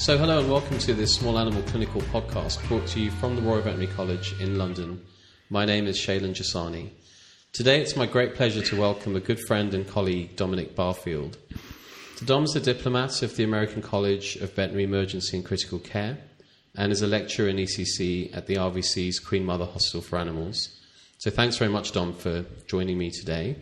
So, hello and welcome to this Small Animal Clinical podcast brought to you from the Royal Veterinary College in London. My name is Shailen Jasani. Today it's my great pleasure to welcome a good friend and colleague, Dominic Barfield. Dom is a diplomat of the American College of Veterinary Emergency and Critical Care and is a lecturer in ECC at the RVC's Queen Mother Hospital for Animals. So, thanks very much, Dom, for joining me today.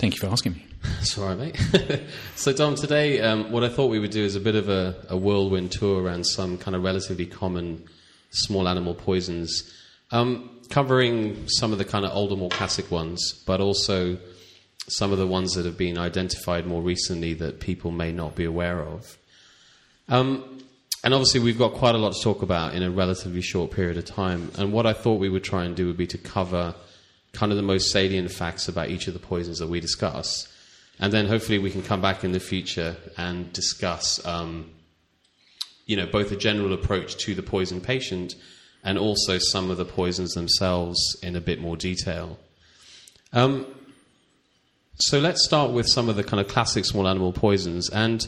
Thank you for asking me. Right, mate. so, Dom, today um, what I thought we would do is a bit of a, a, whirlwind tour around some kind of relatively common small animal poisons, um, covering some of the kind of older, more classic ones, but also some of the ones that have been identified more recently that people may not be aware of. Um, and obviously, we've got quite a lot to talk about in a relatively short period of time. And what I thought we would try and do would be to cover kind of the most salient facts about each of the poisons that we discuss and then hopefully we can come back in the future and discuss, um, you know, both a general approach to the poison patient and also some of the poisons themselves in a bit more detail. Um, so let's start with some of the kind of classic small animal poisons. And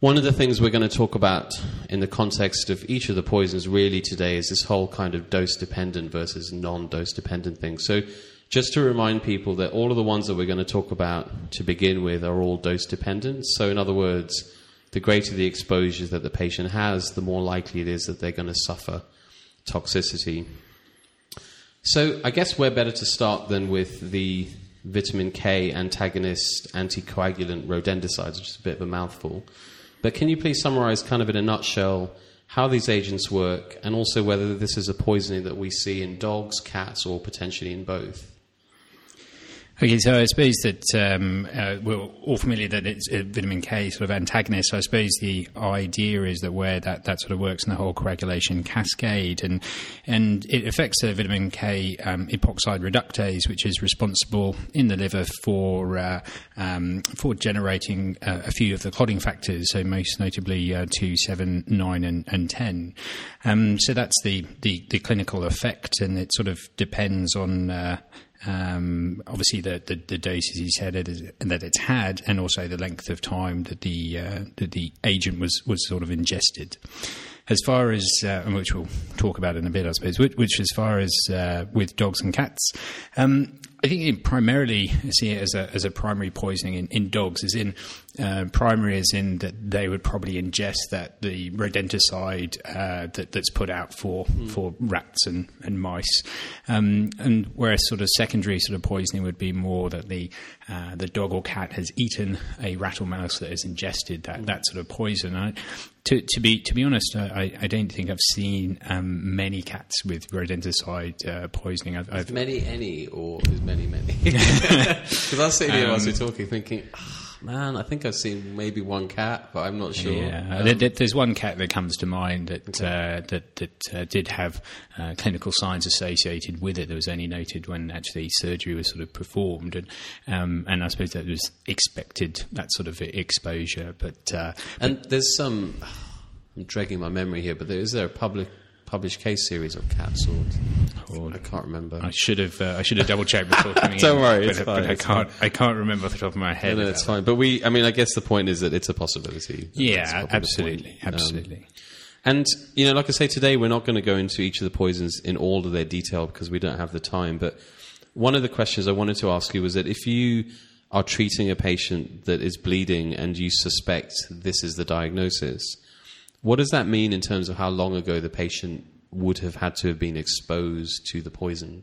one of the things we're going to talk about in the context of each of the poisons really today is this whole kind of dose dependent versus non dose dependent thing. So just to remind people that all of the ones that we're going to talk about to begin with are all dose dependent. So, in other words, the greater the exposure that the patient has, the more likely it is that they're going to suffer toxicity. So, I guess we're better to start than with the vitamin K antagonist anticoagulant rodenticides, which is a bit of a mouthful. But can you please summarize, kind of in a nutshell, how these agents work, and also whether this is a poisoning that we see in dogs, cats, or potentially in both? Okay, so I suppose that um, uh, we're all familiar that it's a vitamin K sort of antagonist. So I suppose the idea is that where that, that sort of works in the whole coagulation cascade, and and it affects the vitamin K um, epoxide reductase, which is responsible in the liver for uh, um, for generating uh, a few of the clotting factors. So most notably uh, two, seven, nine, and, and ten. Um, so that's the, the, the clinical effect, and it sort of depends on uh, um, obviously, the, the, the, doses he said it is, that it's had, and also the length of time that the uh, that the agent was was sort of ingested. As far as uh, which we'll talk about in a bit, I suppose. Which, which as far as uh, with dogs and cats, um, I think it primarily see it as a as a primary poisoning in, in dogs, as in uh, primary as in that they would probably ingest that the rodenticide uh, that, that's put out for mm. for rats and and mice, um, and whereas sort of secondary sort of poisoning would be more that the uh, the dog or cat has eaten a rat or mouse that has ingested that, mm. that sort of poison. I, to, to be to be honest, I, I don't think I've seen um, many cats with rodenticide uh, poisoning. I've, I've many any or many many because I was sitting here um, whilst we are talking, thinking. Oh, man, I think I've seen maybe one cat, but I'm not sure. Yeah, um, there's one cat that comes to mind that okay. uh, that that uh, did have uh, clinical signs associated with it. That was only noted when actually surgery was sort of performed, and um, and I suppose that was expected that sort of exposure. But, uh, and there's some. I'm dragging my memory here, but there, is there a public published case series of cats or I can't remember. I should have uh, I should have double checked before coming Don't in, worry, but, fine, but I can't fine. I can't remember off the top of my head. No, no it's fine. But we I mean I guess the point is that it's a possibility. Yeah, absolutely, absolutely. Um, and you know, like I say today, we're not going to go into each of the poisons in all of their detail because we don't have the time. But one of the questions I wanted to ask you was that if you are treating a patient that is bleeding and you suspect this is the diagnosis, what does that mean in terms of how long ago the patient would have had to have been exposed to the poison?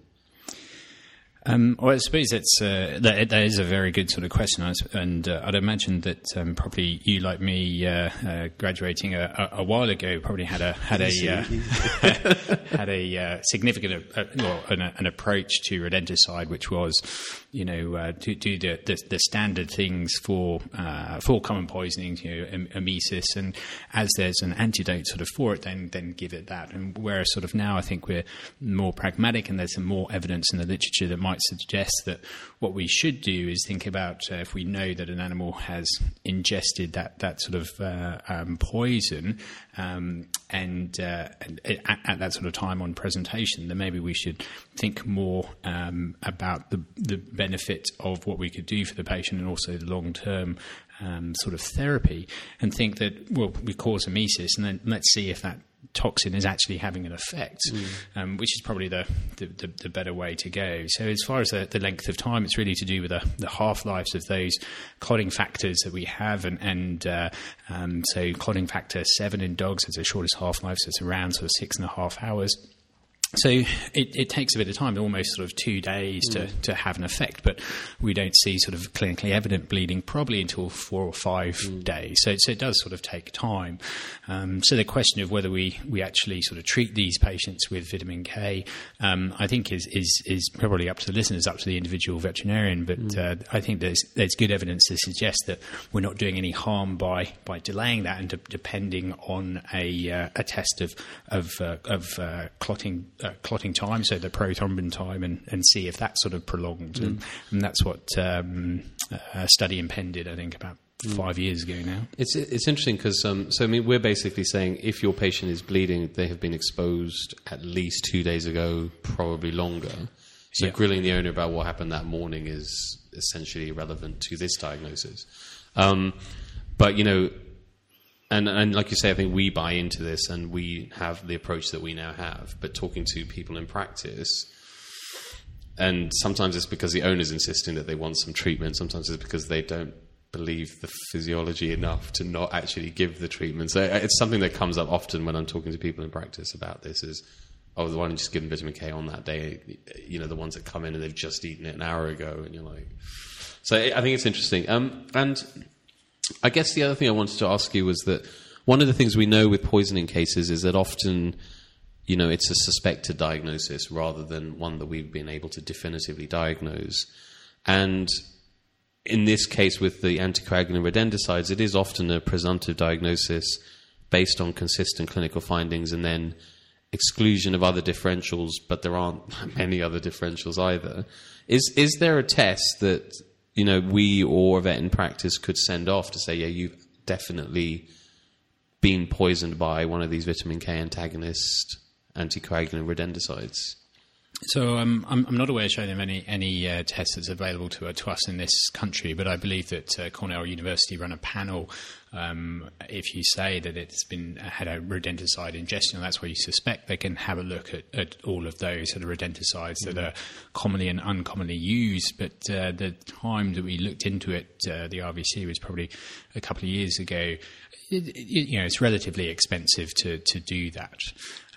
Um, well, I suppose that's uh, that, that is a very good sort of question, and uh, I'd imagine that um, probably you, like me, uh, uh graduating a, a, a, while ago, probably had a had a uh, had a uh, significant well, an, an, approach to rodenticide, which was, you know, uh, to do the, the, the standard things for uh, for common poisonings, you know, emesis, and as there's an antidote sort of for it, then then give it that. And whereas sort of now, I think we're more pragmatic, and there's some more evidence in the literature that might suggest that what we should do is think about uh, if we know that an animal has ingested that that sort of uh, um, poison um, and, uh, and at, at, that sort of time on presentation, then maybe we should think more um, about the the benefit of what we could do for the patient and also the long term um, sort of therapy and think that, well, we cause emesis and then let's see if that toxin is actually having an effect, mm. um, which is probably the, the, the, the, better way to go. So, as far as the, the length of time, it's really to do with the, the half lives of those clotting factors that we have. And, and uh, um, so, clotting factor 7 in dogs has the shortest half life, so it's around sort of six and a half hours. So it, it, takes a bit of time, almost sort of two days to, mm. to have an effect, but we don't see sort of clinically evident bleeding probably until four or five mm. days. So, so, it does sort of take time. Um, so the question of whether we, we actually sort of treat these patients with vitamin K, um, I think is, is is probably up to the listeners, up to the individual veterinarian. But mm. uh, I think there's there's good evidence to suggest that we're not doing any harm by by delaying that and de- depending on a uh, a test of of uh, of uh, clotting uh, clotting time, so the prothrombin time, and, and see if that's sort of prolonged. Mm. And, and, that's what um, a study impended, I think, about mm. five years ago now. It's it's interesting because um, so I mean we're basically saying if your patient is bleeding, they have been exposed at least two days ago, probably longer. So grilling the owner about what happened that morning is essentially irrelevant to this diagnosis. Um, but you know, and and like you say, I think we buy into this, and we have the approach that we now have. But talking to people in practice, and sometimes it's because the owner's insisting that they want some treatment. Sometimes it's because they don't believe the physiology enough to not actually give the treatment. So uh, it's something that comes up often when I'm talking to people in practice about this. Is oh, the one just give them vitamin K on that day? You know, the ones that come in and they've just eaten it an hour ago, and you're like. So I think it's interesting. Um, and I guess the other thing I wanted to ask you was that one of the things we know with poisoning cases is that often, you know, it's a suspected diagnosis rather than one that we've been able to definitively diagnose. And in this case, with the anticoagulant rodenticides, it is often a presumptive diagnosis based on consistent clinical findings and then exclusion of other differentials, but there aren't many other differentials either. Is is there a test that you know, we or a vet in practice could send off to say, yeah, you've definitely been poisoned by one of these vitamin K antagonist anticoagulant rodenticides. So um, I'm, I'm, not aware, Shane, of any any uh, tests that's available to, uh, to us in this country, but I believe that uh, Cornell University run a panel. Um, if you say that it's been uh, had a rodenticide ingestion, that's where you suspect. They can have a look at, at all of those sort of rodenticides mm-hmm. that are commonly and uncommonly used. But uh, the time that we looked into it, uh, the RVC was probably a couple of years ago. It, it, you know, it's relatively expensive to to do that.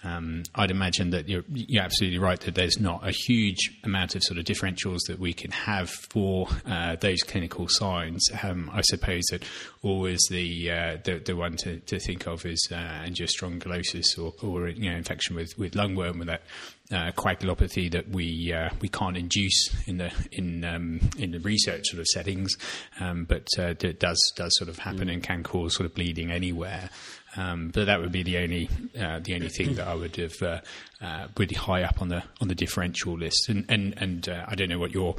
Um, I'd imagine that you're, you're, absolutely right that there's not a huge amount of sort of differentials that we can have for uh, those clinical signs. Um, I suppose that always the uh, the, the, one to, to, think of is uh, angiostrongylosis or, or you know infection with, with lungworm with that uh, coagulopathy that we uh, we can't induce in the in um, in the research sort of settings, um, but uh, it does does sort of happen mm. and can cause sort of bleeding anywhere. Um, but that would be the only uh, the only thing that I would have uh, uh, really high up on the on the differential list. And and and uh, I don't know what your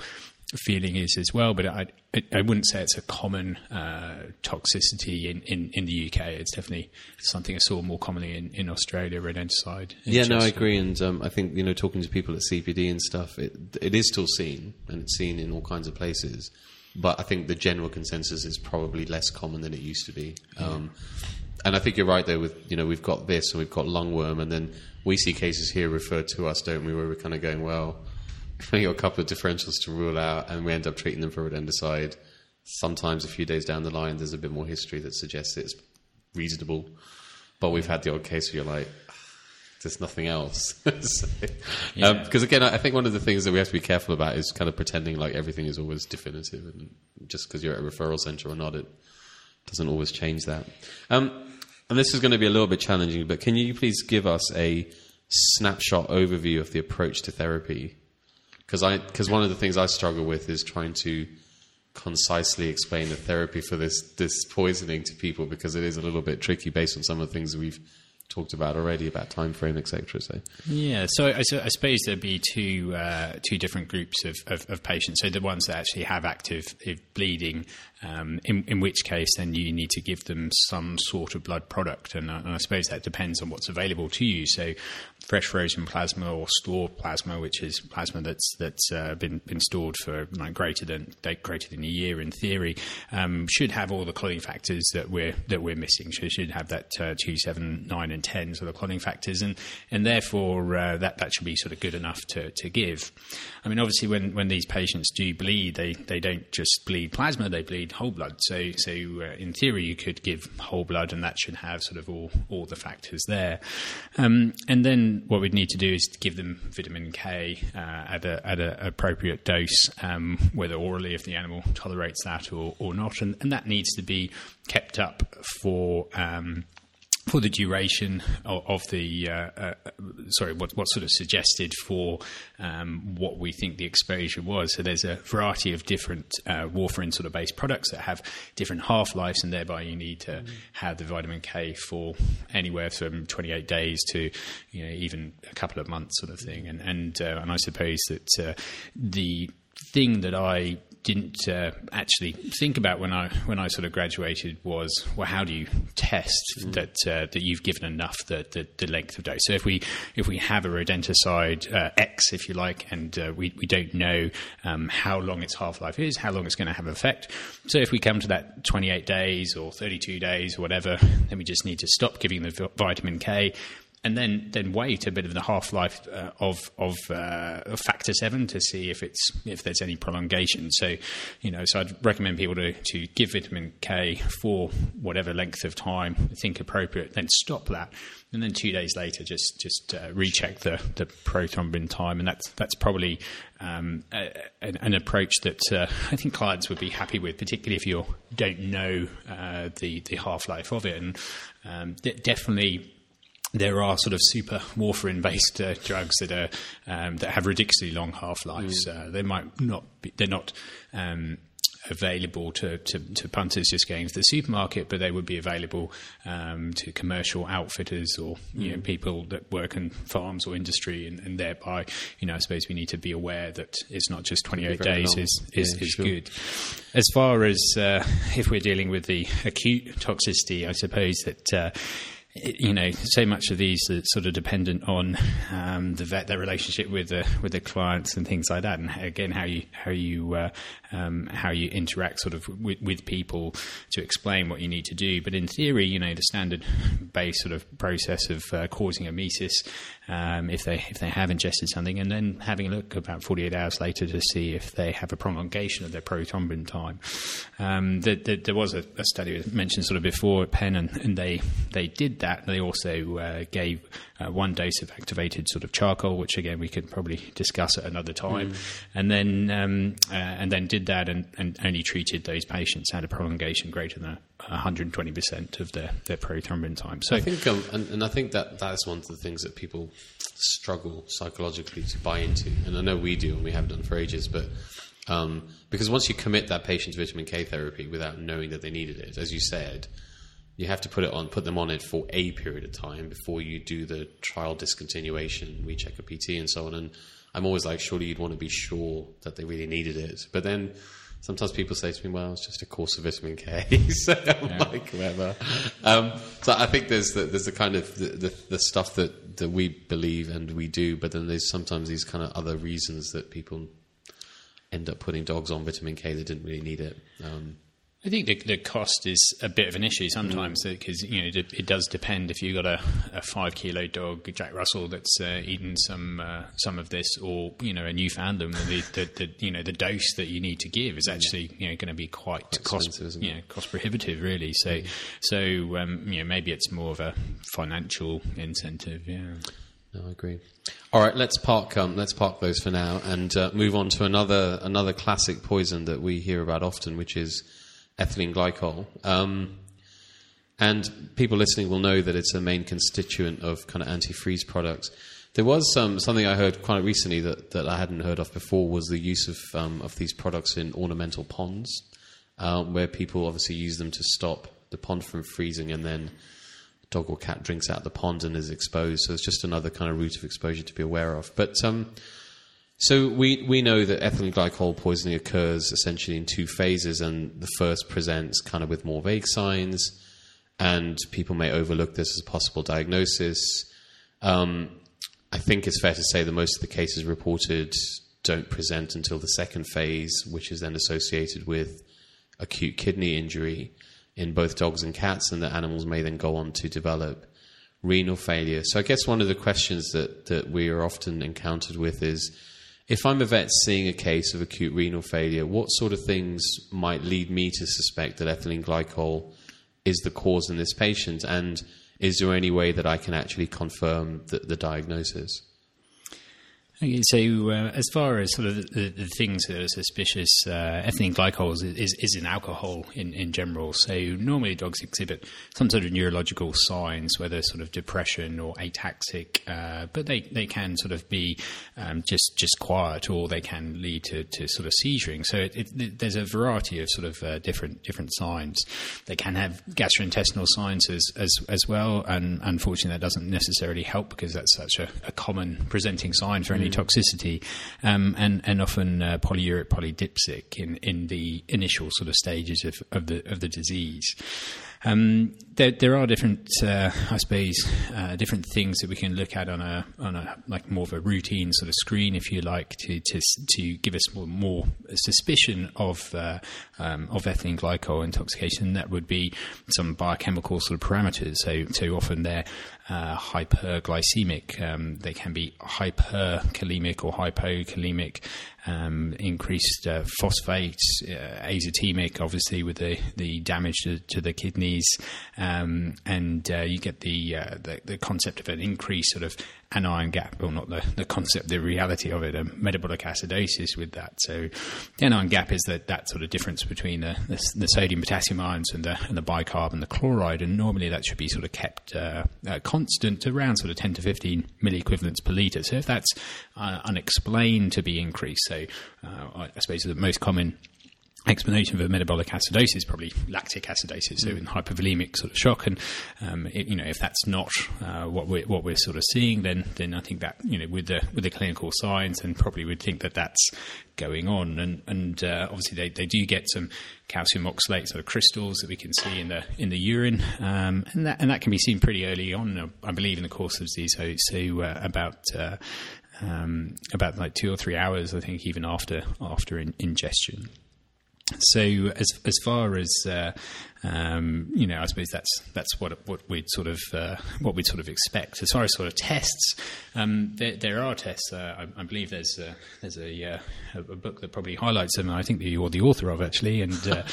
feeling is as well, but I I wouldn't say it's a common uh, toxicity in, in, in the UK. It's definitely something I saw more commonly in, in Australia, rodenticide. Yeah, no, I agree, and um, I think you know talking to people at CPD and stuff, it it is still seen, and it's seen in all kinds of places. But I think the general consensus is probably less common than it used to be. Um, and I think you're right there. With you know, we've got this and we've got lungworm, and then we see cases here referred to us, don't we? Where we're kind of going, well, we got a couple of differentials to rule out, and we end up treating them for rodenticide. Sometimes a few days down the line, there's a bit more history that suggests it's reasonable, but we've had the odd case where you're like, there's nothing else. Because so, yeah. um, again, I think one of the things that we have to be careful about is kind of pretending like everything is always definitive, and just because you're at a referral centre or not, it doesn't always change that. Um, and this is going to be a little bit challenging, but can you please give us a snapshot overview of the approach to therapy? Because I because one of the things I struggle with is trying to concisely explain the therapy for this this poisoning to people because it is a little bit tricky based on some of the things we've talked about already about time frame, etc. So yeah, so I, so I, suppose there'd be two uh, two different groups of, of, of, patients. So the ones that actually have active bleeding, um, in, in, which case then you need to give them some sort of blood product, and, uh, and I suppose that depends on what's available to you. So fresh frozen plasma or stored plasma, which is plasma that's that's uh, been been stored for like greater than greater than a year in theory, um, should have all the clotting factors that we're that we're missing. So should have that uh, two, seven, nine, and ten sort of clotting factors, and and therefore uh, that that should be sort of good enough to, to give. I mean, obviously, when, when these patients do bleed, they, they don't just bleed plasma; they bleed whole blood. So so uh, in theory, you could give whole blood, and that should have sort of all all the factors there. Um, and then what we'd need to do is to give them vitamin K uh, at a at an appropriate dose, um, whether orally if the animal tolerates that or, or not, and, and that needs to be kept up for um, for the duration of, the uh, uh, sorry, what, what's sort of suggested for um, what we think the exposure was. So there's a variety of different uh, warfarin sort of based products that have different half lives, and thereby you need to mm-hmm. have the vitamin K for anywhere from 28 days to you know even a couple of months, sort of thing. And and uh, and I suppose that uh, the thing that I didn't uh, actually think about when I when I sort of graduated was well, how do you test mm. that uh, that you've given enough the, the, the, length of dose? So if we if we have a rodenticide uh, X, if you like, and uh, we we don't know um, how long its half life is, how long it's going to have effect. So if we come to that 28 days or 32 days or whatever, then we just need to stop giving the vitamin K and then then wait a bit of the half life uh, of of, uh, factor seven to see if it's if there's any prolongation. So, you know, so I'd recommend people to to give vitamin K for whatever length of time think appropriate, then stop that, and then two days later just just uh, recheck the the prothrombin time, and that's that's probably um, a, an, an, approach that uh, I think clients would be happy with, particularly if you don't know uh, the the half life of it, and um, definitely there are sort of super warfarin based uh, drugs that are um, that have ridiculously long half lives. Mm. Uh, they might not be, they're not um, available to, to, to, punters just going to the supermarket, but they would be available um, to commercial outfitters or you mm. know, people that work in farms or industry, and, and, thereby, you know, I suppose we need to be aware that it's not just 28 days long. is is, yeah, is sure. good. As far as uh, if we're dealing with the acute toxicity, I suppose that uh, you know, so much of these are sort of dependent on um, the vet, their relationship with the with the clients and things like that, and again how you how you uh, um, how you interact sort of with, with, people to explain what you need to do. But in theory, you know, the standard base sort of process of uh, causing emesis um, if they if they have ingested something, and then having a look about 48 hours later to see if they have a prolongation of their prothrombin time. Um, the, the, there was a, a, study mentioned sort of before at Penn, and, and they they did that. They also uh, gave uh, one dose of activated sort of charcoal, which again we could probably discuss at another time, mm. and then um, uh, and then did that and, and, only treated those patients had a prolongation greater than 120 percent of their their prothrombin time. So I think, um, and, and I think that that is one of the things that people struggle psychologically to buy into, and I know we do, and we have done for ages, but. Um, because once you commit that patient to vitamin K therapy without knowing that they needed it, as you said, you have to put it on, put them on it for a period of time before you do the trial discontinuation, recheck a PT, and so on. And I'm always like, surely you'd want to be sure that they really needed it. But then sometimes people say to me, well, it's just a course of vitamin K. so I'm yeah. like, whatever. Um, so I think there's the, there's the kind of the, the, the, stuff that, that we believe and we do, but then there's sometimes these kind of other reasons that people end up putting dogs on vitamin K that didn't really need it. Um, I think the, the, cost is a bit of an issue sometimes because mm. you know it, it, does depend if you've got a, a, five kilo dog Jack Russell that's uh, eaten some uh, some of this or you know a Newfoundland the, the, the, you know the dose that you need to give is actually you know going to be quite, quite cost you know, cost prohibitive really so mm. so um, you know maybe it's more of a financial incentive yeah. No, I agree. All right, let's park. Um, let's park those for now and uh, move on to another another classic poison that we hear about often, which is ethylene glycol. Um, and people listening will know that it's a main constituent of kind of antifreeze products. There was um, something I heard quite recently that, that I hadn't heard of before was the use of um, of these products in ornamental ponds, um, where people obviously use them to stop the pond from freezing and then dog or cat drinks out the pond and is exposed. So it's just another kind of route of exposure to be aware of. But um, so we we know that ethylene glycol poisoning occurs essentially in two phases, and the first presents kind of with more vague signs, and people may overlook this as a possible diagnosis. Um, I think it's fair to say that most of the cases reported don't present until the second phase, which is then associated with acute kidney injury in both dogs and cats, and the animals may then go on to develop renal failure. So I guess one of the questions that, that we are often encountered with is if I'm a vet seeing a case of acute renal failure, what sort of things might lead me to suspect that ethylene glycol is the cause in this patient? And is there any way that I can actually confirm the, the diagnosis? Okay, so uh, as far as sort of the, the, things that are suspicious, uh, ethylene glycol is, is, is in alcohol in, in general. So normally dogs exhibit some sort of neurological signs, whether sort of depression or ataxic, uh, but they, they can sort of be um, just just quiet, or they can lead to, to sort of seizuring. So it, it, there's a variety of sort of uh, different different signs. They can have gastrointestinal signs as as, as well, and unfortunately that doesn't necessarily help because that's such a, a common presenting sign for any toxicity, um, and and often uh, polyuric polydipsic in, in the initial sort of stages of, of the of the disease. Um, there, there, are different, uh, I suppose, uh, different things that we can look at on a on a like more of a routine sort of screen, if you like, to to, to give us more, more suspicion of uh, um, of ethylene glycol intoxication. That would be some biochemical sort of parameters. So so often they're uh, hyperglycemic. Um, they can be hyperkalemic or hypokalemic um, increased uh, phosphates, uh, azotemic, obviously with the, the damage to, to the kidneys, um, and uh, you get the, uh, the, the concept of an increased sort of anion gap, or not the, the concept, the reality of it, a metabolic acidosis with that. So the anion gap is that, that sort of difference between the, the, the sodium potassium ions and the, and the bicarb and the chloride, and normally that should be sort of kept uh, uh, constant around sort of 10 to 15 milliequivalents per litre. So if that's uh, unexplained to be increased, so uh, I suppose the most common explanation for the metabolic acidosis probably lactic acidosis, so in hypovolemic sort of shock. And um, it, you know, if that's not uh, what we're what we're sort of seeing, then then I think that you know with the with the clinical signs, and probably would think that that's going on. And and uh, obviously they, they do get some calcium oxalate sort of crystals that we can see in the in the urine, um, and that and that can be seen pretty early on, I believe, in the course of disease. So, so uh, about uh, um, about like two or three hours, I think, even after after in, ingestion. So as as far as uh, um, you know, I suppose that's that's what what we'd sort of uh, what we'd sort of expect. As far as sort of tests, um, there, there, are tests. Uh, I, I, believe there's a, there's a, uh, a, book that probably highlights them. I think you're the author of actually, and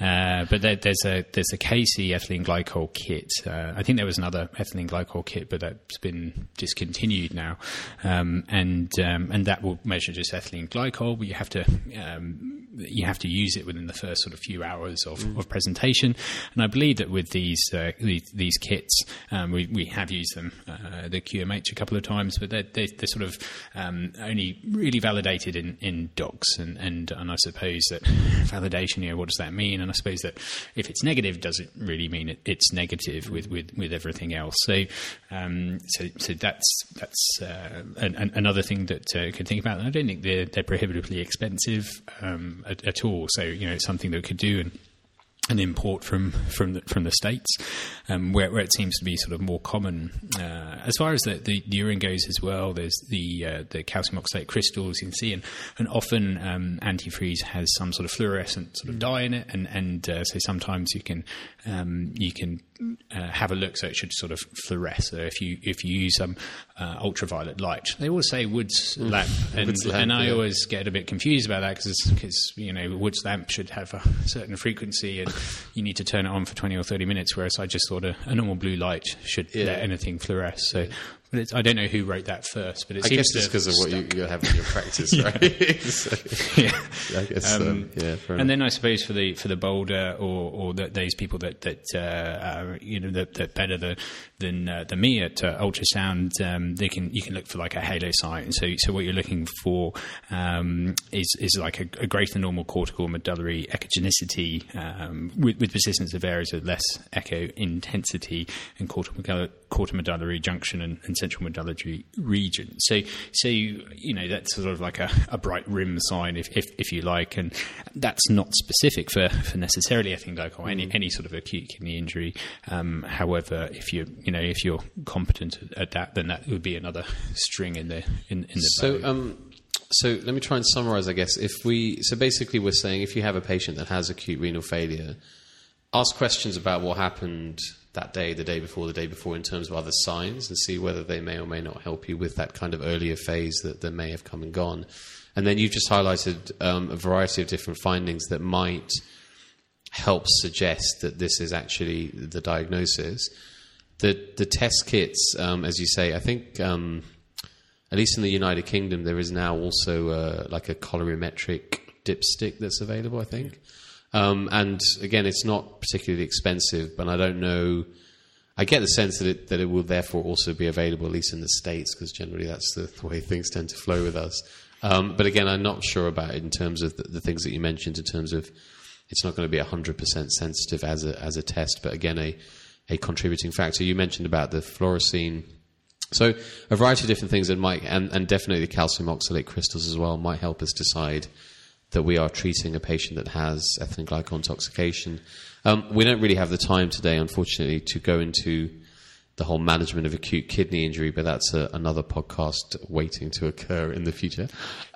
uh, but there, there's a there's a Kacey ethylene glycol kit. Uh, I think there was another ethylene glycol kit, but that's been discontinued now. Um, and um, and that will measure just ethylene glycol, but you have to um, you have to use it within the first sort of few hours of, mm. of presentation. And I believe that with these uh, these, these, kits, um, we we have used them uh, the QMH a couple of times, but they're, they're, they're sort of um, only really validated in, in dogs. And, and and I suppose that validation, you know, what does that mean? And I suppose that if it's negative, does it really mean it, it's negative with, with, with everything else? So, um, so, so that's that's uh, an, an, another thing that uh, could think about. And I don't think they're, they're prohibitively expensive um, at, at, all. So, you know, it's something that could do and an import from from the, from the states, um, where, where, it seems to be sort of more common. Uh, as far as the, the, urine goes as well, there's the uh, the calcium oxalate crystals you can see, and and often um, antifreeze has some sort of fluorescent sort of dye in it, and and uh, so sometimes you can um, you can uh, have a look, so it should sort of fluoresce. So if you if you use some uh, ultraviolet light, they always say Woods mm. lamp, and, Woods lamp, and I yeah. always get a bit confused about that because you know Woods lamp should have a certain frequency, and you need to turn it on for twenty or thirty minutes. Whereas I just thought a, a normal blue light should yeah. let anything fluoresce. So But I don't know who wrote that first, but it I seems guess it's because of what you, you have in your practice, right? So, yeah. I guess, um, yeah. And then I suppose for the for the bolder or or the, those people that that uh, uh, you know that, that better the, than uh, than me at uh, ultrasound, um, they can you can look for like a halo sign. And so so what you're looking for um, is is like a, a greater than normal cortical medullary echogenicity um, with, with persistence of areas of less echo intensity and cortical medullary junction and, and central medullary region. So so you, know that's sort of like a, a bright rim sign if, if if you like, and that's not specific for, for necessarily ethylene glycol any any sort of acute kidney injury. Um, however, if you you know if you're competent at, at that, then that would be another string in the in, in the So, um, so let me try and summarize. I guess if we, so basically, we're saying if you have a patient that has acute renal failure, ask questions about what happened that day, the day before, the day before, in terms of other signs, and see whether they may or may not help you with that kind of earlier phase that, that may have come and gone. And then you've just highlighted um, a variety of different findings that might help suggest that this is actually the diagnosis. The the test kits, um, as you say, I think. Um, at least in the United Kingdom, there is now also uh, like a colorimetric dipstick that's available. I think, um, and again, it's not particularly expensive, but I don't know. I get the sense that it that it will therefore also be available, at least in the states, because generally that's the, the way things tend to flow with us. Um, but again, I'm not sure about it in terms of the, the things that you mentioned. In terms of, it's not going to be 100% sensitive as a as a test, but again, a a contributing factor. You mentioned about the fluorescein. So a variety of different things that might, and, and definitely the calcium oxalate crystals as well, might help us decide that we are treating a patient that has ethylene glycol intoxication. Um, we don't really have the time today, unfortunately, to go into the whole management of acute kidney injury, but that's a, another podcast waiting to occur in the future.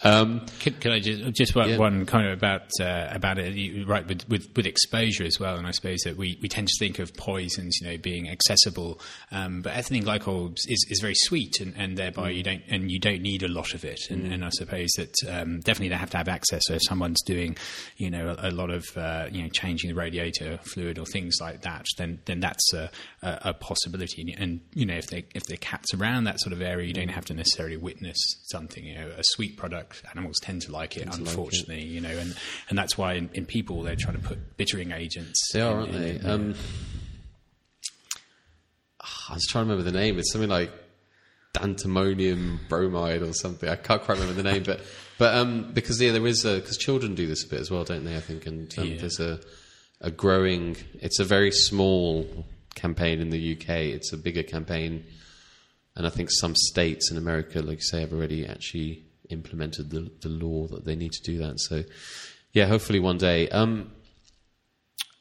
Um, Could, could I just just one, Yeah. one kind of about uh, about it? You, right with, with with exposure as well, and I suppose that we, we tend to think of poisons, you know, being accessible, um, but ethylene glycol is, is very sweet, and, and thereby you don't and you don't need a lot of it. And, and I suppose that um, definitely they have to have access. So if someone's doing, you know, a, a lot of uh, you know changing the radiator fluid or things like that, then then that's a, a, a possibility. And, and you know, if they if they're around that sort of area, you don't have to necessarily witness something. You know, a sweet product, animals tend to like it, like it. unfortunately. You know, and and that's why in, in people they're trying to put bittering agents. they are, in- aren't in- they? Um, I was trying to remember the name. It's something like antimonium bromide or something. I can't quite remember the name, but but um, because yeah, there is a because children do this a bit as well, don't they? I think, and um, Yeah. there's a a growing. It's a very small campaign in the UK. It's a bigger campaign, and I think some states in America, like you say, have already actually implemented the the law that they need to do that. So yeah, hopefully one day. Um,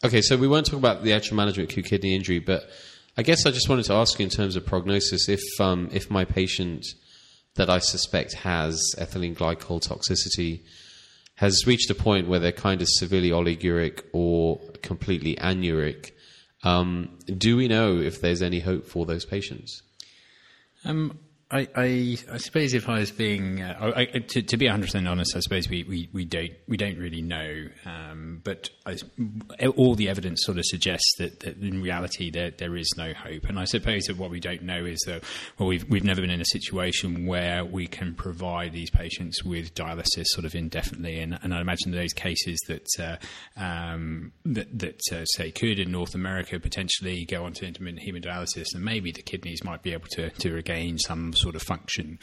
Okay, so we won't talk about the actual management of kidney injury, but I guess I just wanted to ask you in terms of prognosis if um, if my patient that I suspect has ethylene glycol toxicity has reached a point where they're kind of severely oliguric or completely anuric, um, do we know if there's any hope for those patients? Um, I, I, I suppose if I was being uh, I, to, to be 100 percent honest, I suppose we, we, we don't we don't really know. Um, but I, all the evidence sort of suggests that, that in reality there there is no hope. And I suppose that what we don't know is that well we've we've never been in a situation where we can provide these patients with dialysis sort of indefinitely. And, and I imagine those cases that uh, um, that, that uh, say could in North America potentially go on to intermittent hemodialysis, and maybe the kidneys might be able to to regain some sort of function.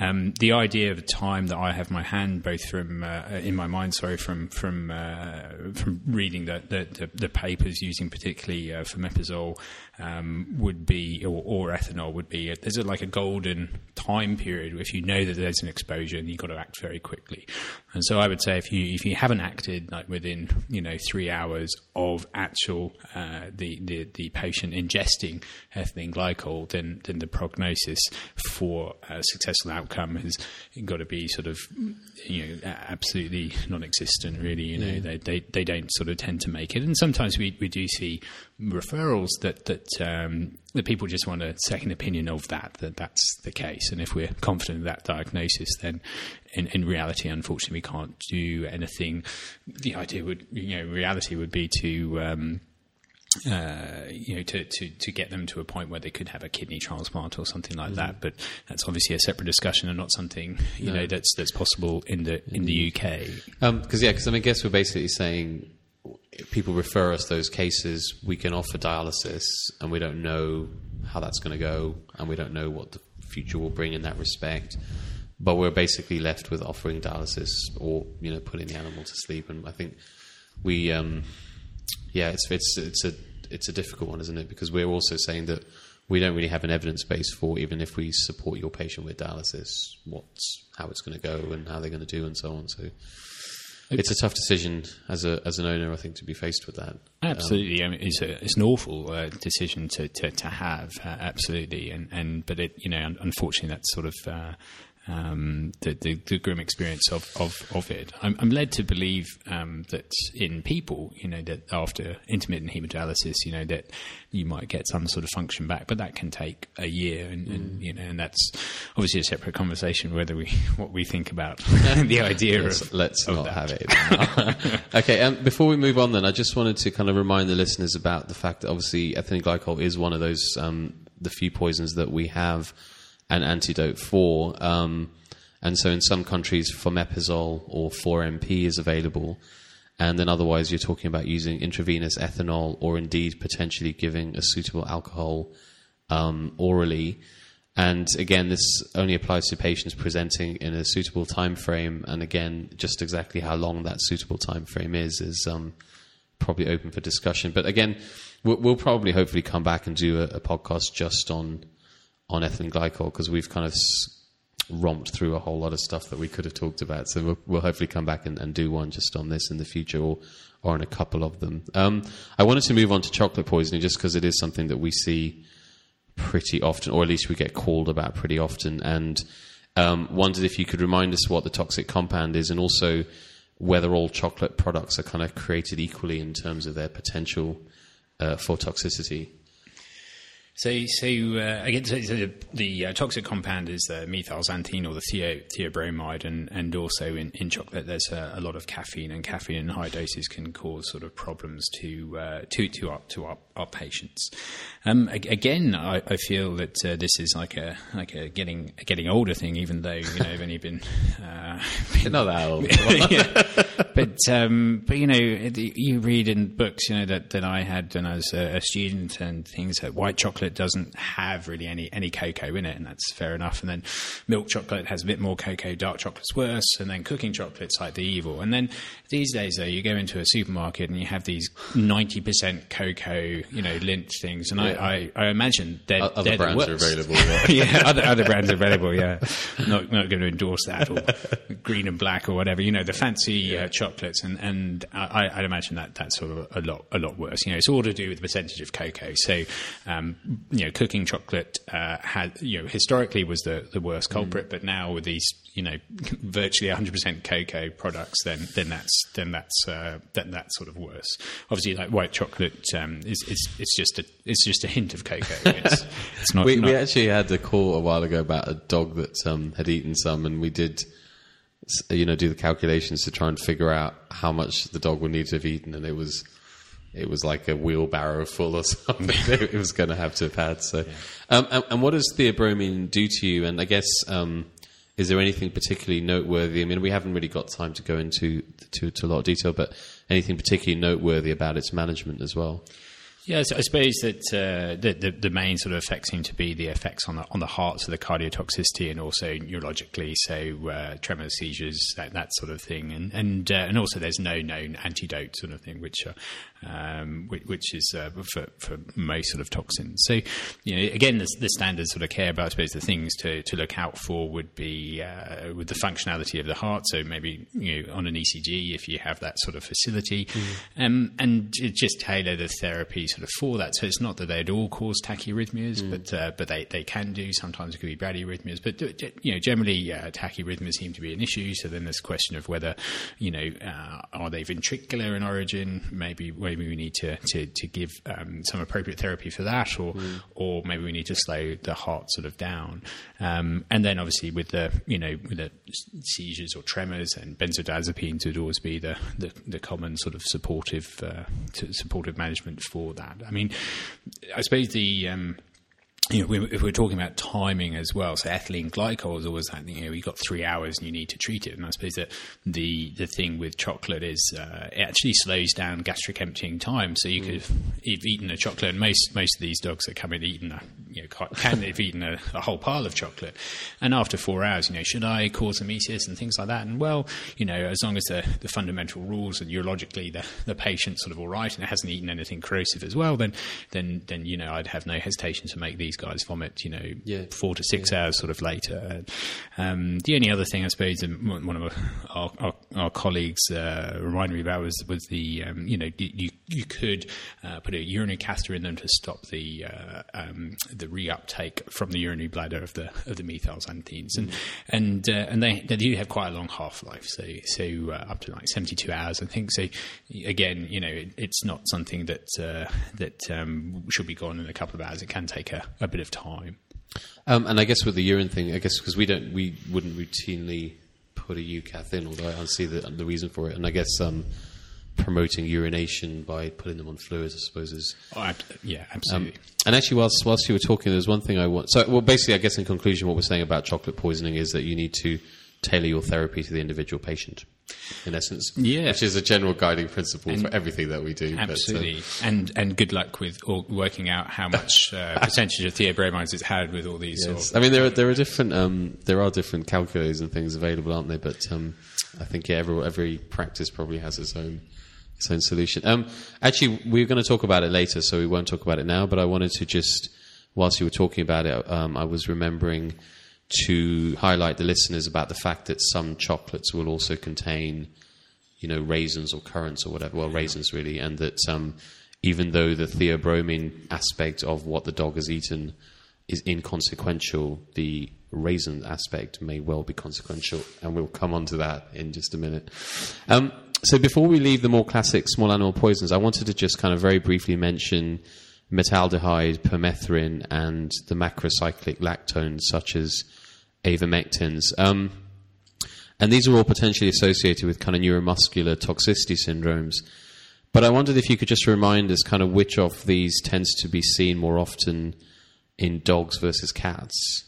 Um, the idea of time that I have my hand, both from uh, in my mind, sorry, from from uh, from reading the, the, the, the papers using particularly uh, fomepizole, um, would be or, or ethanol would be uh, there's a, like a golden time period if you know that there's an exposure and you've got to act very quickly. And so I would say if you if you haven't acted like within you know three hours of actual uh, the, the the patient ingesting ethylene glycol, then then the prognosis for a successful outcome has got to be sort of you know absolutely non-existent. Really, you know they, they they don't sort of tend to make it, and sometimes we we do see referrals that that um, that people just want a second opinion of that that that's the case, and if we're confident of that diagnosis, then in, in reality, unfortunately, we can't do anything. The idea would, you know, reality would be to. Um, uh, you know, to, to, to get them to a point where they could have a kidney transplant or something like that. But that's obviously a separate discussion and not something you know that's that's possible in the in the UK. Because um, yeah, because I mean, I guess we're basically saying people refer us those cases, we can offer dialysis, and we don't know how that's going to go, and we don't know what the future will bring in that respect. But we're basically left with offering dialysis or you know putting the animal to sleep, and I think we, um, yeah, it's it's it's a it's a difficult one, isn't it? Because we're also saying that we don't really have an evidence base for even if we support your patient with dialysis, what's how it's going to go and how they're going to do and so on. So it's a tough decision as a as an owner, I think, to be faced with that. Absolutely, um, I mean, it's a, it's an awful uh, decision to to, to have. Uh, absolutely, and and but it you know unfortunately that's sort of. Uh, um, the, the, the, grim experience of, of, of it. I'm, I'm led to believe um, that in people, you know, that after intermittent hemodialysis, you know, that you might get some sort of function back, but that can take a year, and, mm. and you know, and that's obviously a separate conversation whether we what we think about the idea let's, of let's of not that. have it. okay, um, before we move on, then I just wanted to kind of remind the listeners about the fact that obviously ethylene glycol is one of those um, the few poisons that we have an antidote for. Um, and so in some countries, fomepizole or 4MP is available. And then otherwise, you're talking about using intravenous ethanol or indeed potentially giving a suitable alcohol um, orally. And again, this only applies to patients presenting in a suitable time frame. And again, just exactly how long that suitable time frame is is um, probably open for discussion. But again, we'll, we'll, probably hopefully come back and do a, a podcast just on on ethylene glycol because we've kind of romped through a whole lot of stuff that we could have talked about. So we'll, we'll hopefully come back and, and, do one just on this in the future or, or on a couple of them. Um, I wanted to move on to chocolate poisoning just because it is something that we see pretty often, or at least we get called about pretty often. And um, wondered if you could remind us what the toxic compound is and also whether all chocolate products are kind of created equally in terms of their potential uh, for toxicity. So, so uh, again, so, so the, the uh, toxic compound is the methylxanthine or the theo, theobromide, and, and also in, in chocolate there's a, a, lot of caffeine, and caffeine in high doses can cause sort of problems to uh, to to our, to our, our patients. Um, again, I, I, feel that uh, this is like a like a getting a getting older thing, even though you know I've only been, uh, been not that old. yeah. But um, but you know you read in books you know that, that I had when I was a, a student and things that white chocolate chocolate doesn't have really any any cocoa in it, and that's fair enough. And then milk chocolate has a bit more cocoa, dark chocolate's worse, and then cooking chocolate's like the evil. And then these days, though, you go into a supermarket and you have these ninety percent cocoa, you know, Lindt things, and yeah. I, I, I, imagine they're, other they're brands the are available. Yeah, yeah other other brands are available. Yeah, not not going to endorse that or green and black or whatever. You know, the fancy yeah. uh, chocolates, and and I, I'd imagine that that's sort of a lot a lot worse. You know, it's all to do with the percentage of cocoa. So um, you know, cooking chocolate uh, had, you know, historically was the, the worst culprit, mm. but now with these, you know, virtually 100% cocoa products, then then that's then that's uh, then that's sort of worse. Obviously, like white chocolate um, is it's it's just a it's just a hint of cocoa. It's, it's not, we, not, we actually had a call a while ago about a dog that um, had eaten some, and we did you know do the calculations to try and figure out how much the dog would need to have eaten, and it was it was like a wheelbarrow full or something it was going to have to have had. So, yeah. um, and, and, what does theobromine do to you? And I guess um, is there anything particularly noteworthy? I mean, we haven't really got time to go into to, to a lot of detail, but anything particularly noteworthy about its management as well? Yes, I suppose that uh, the, the, the main sort of effects seem to be the effects on the on the heart, so the cardiotoxicity, and also neurologically, so uh, tremors, seizures, that, that sort of thing, and and uh, and also there's no known antidote sort of thing, which um, which, which, is uh, for for most sort of toxins. So you know, again, the, the standards sort of care about, I suppose, the things to, to look out for would be uh, with the functionality of the heart. So maybe you know on an ECG if you have that sort of facility, mm. um, and just tailor the therapy sort of for that. So it's not that they'd all cause tachyarrhythmias, mm. but uh, but they, they can do. Sometimes it could be bradyarrhythmias, but uh, you know generally uh, tachyarrhythmias seem to be an issue. So then there's a question of whether you know uh, are they ventricular in origin? Maybe maybe we need to to, to give um, some appropriate therapy for that, or mm. or maybe we need to slow the heart sort of down. Um, and then obviously with the you know with the seizures or tremors and benzodiazepines would always be the the, the common sort of supportive uh, supportive management for that that. I mean, I suppose the um, you know, if we're talking about timing as well, so ethylene glycol is always that, you know, you've got three hours and you need to treat it. And I suppose that the, the thing with chocolate is uh, it actually slows down gastric emptying time. So you mm. could have eaten a chocolate, and most, most of these dogs that come in eaten a, you know, can have eaten a, a, whole pile of chocolate. And after four hours, you know, should I cause emesis and things like that? And well, you know, as long as the, the fundamental rules and neurologically the, the patient's sort of all right and it hasn't eaten anything corrosive as well, then, then, then, you know, I'd have no hesitation to make these these guys vomit, you know, yeah. four to six yeah. hours sort of later. Um, the only other thing I suppose one of our, our, our colleagues uh, reminded me about was was the um, you know you you could uh, put a urinary catheter in them to stop the uh, um, the reuptake from the urinary bladder of the of the methylxanthines and mm. and uh, and they they do have quite a long half life, so so uh, up to like seventy two hours I think. So again, you know, it, it's not something that uh, that um, should be gone in a couple of hours. It can take a, a bit of time. Um, and I guess with the urine thing, I guess because we don't, we wouldn't routinely put a UCath in, although I see the, the reason for it. And I guess um, promoting urination by putting them on fluids, I suppose, is. Oh, yeah, absolutely. Um, and actually, whilst, whilst you were talking, there's one thing I want. So, well, basically, I guess in conclusion, what we're saying about chocolate poisoning is that you need to tailor your therapy to the individual patient in essence. Yeah. Which is a general guiding principle and for everything that we do. Absolutely. But, uh, and and good luck with working out how much uh, percentage of theobromines it's had with all these. Yes. Sort of I mean, there are, there are different um, there are different calculators and things available, aren't there? But um, I think yeah, every, every practice probably has its own its own solution. Um, actually, we're going to talk about it later, so we won't talk about it now. But I wanted to just, whilst you were talking about it, um, I was remembering to highlight the listeners about the fact that some chocolates will also contain, you know, raisins or currants or whatever. Well, raisins really, and that um, even though the theobromine aspect of what the dog has eaten is inconsequential, the raisin aspect may well be consequential, and we'll come on to that in just a minute. Um, so before we leave the more classic small animal poisons, I wanted to just kind of very briefly mention metaldehyde, permethrin, and the macrocyclic lactones such as avermectins. Um, and these are all potentially associated with kind of neuromuscular toxicity syndromes. But I wondered if you could just remind us kind of which of these tends to be seen more often in dogs versus cats.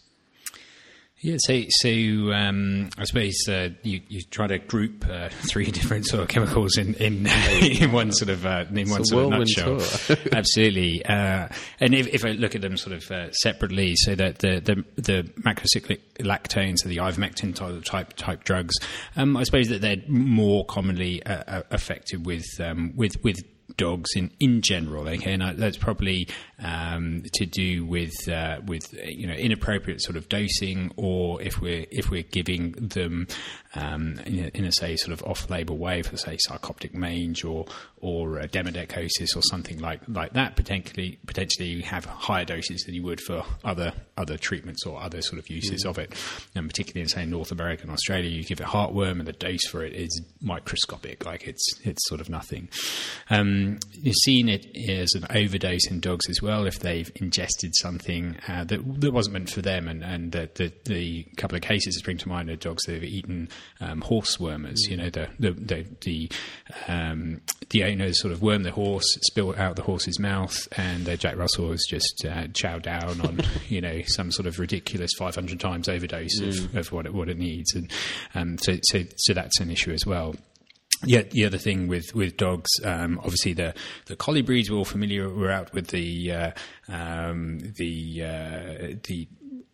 Yeah, so so um, I suppose uh, you, you try to group uh, three different sort of chemicals in in, in one sort of uh, in one sort of nutshell. Absolutely, uh, and if, if I look at them sort of uh, separately, so that the the, the macrocyclic lactones, so the ivermectin type type drugs, um, I suppose that they're more commonly uh, affected with um, with with dogs in, in general. Okay, and that's probably um, to do with uh, with you know inappropriate sort of dosing, or if we're if we're giving them um, in, a, in, a, say sort of off-label way for say sarcoptic mange or or uh, demodicosis or something like like that. Potentially potentially you have higher doses than you would for other other treatments or other sort of uses mm. of it. And particularly in say North America and Australia, you give it heartworm and the dose for it is microscopic, like it's it's sort of nothing. Um, you've seen it as an overdose in dogs as well well if they've ingested something uh, that, that wasn't meant for them. And, and the, the, the, couple of cases that spring to mind are dogs that have eaten um, horse wormers. You know, the the the the, um, the owners sort of worm the horse, spill out the horse's mouth, and uh, Jack Russell has just uh, chowed down on you know some sort of ridiculous 500 times overdose mm. of, of what it what it needs. And um, so so so that's an issue as well. Yeah, the other thing with with dogs, um, obviously the the collie breeds we're all familiar. We're out with the uh, um, the uh, the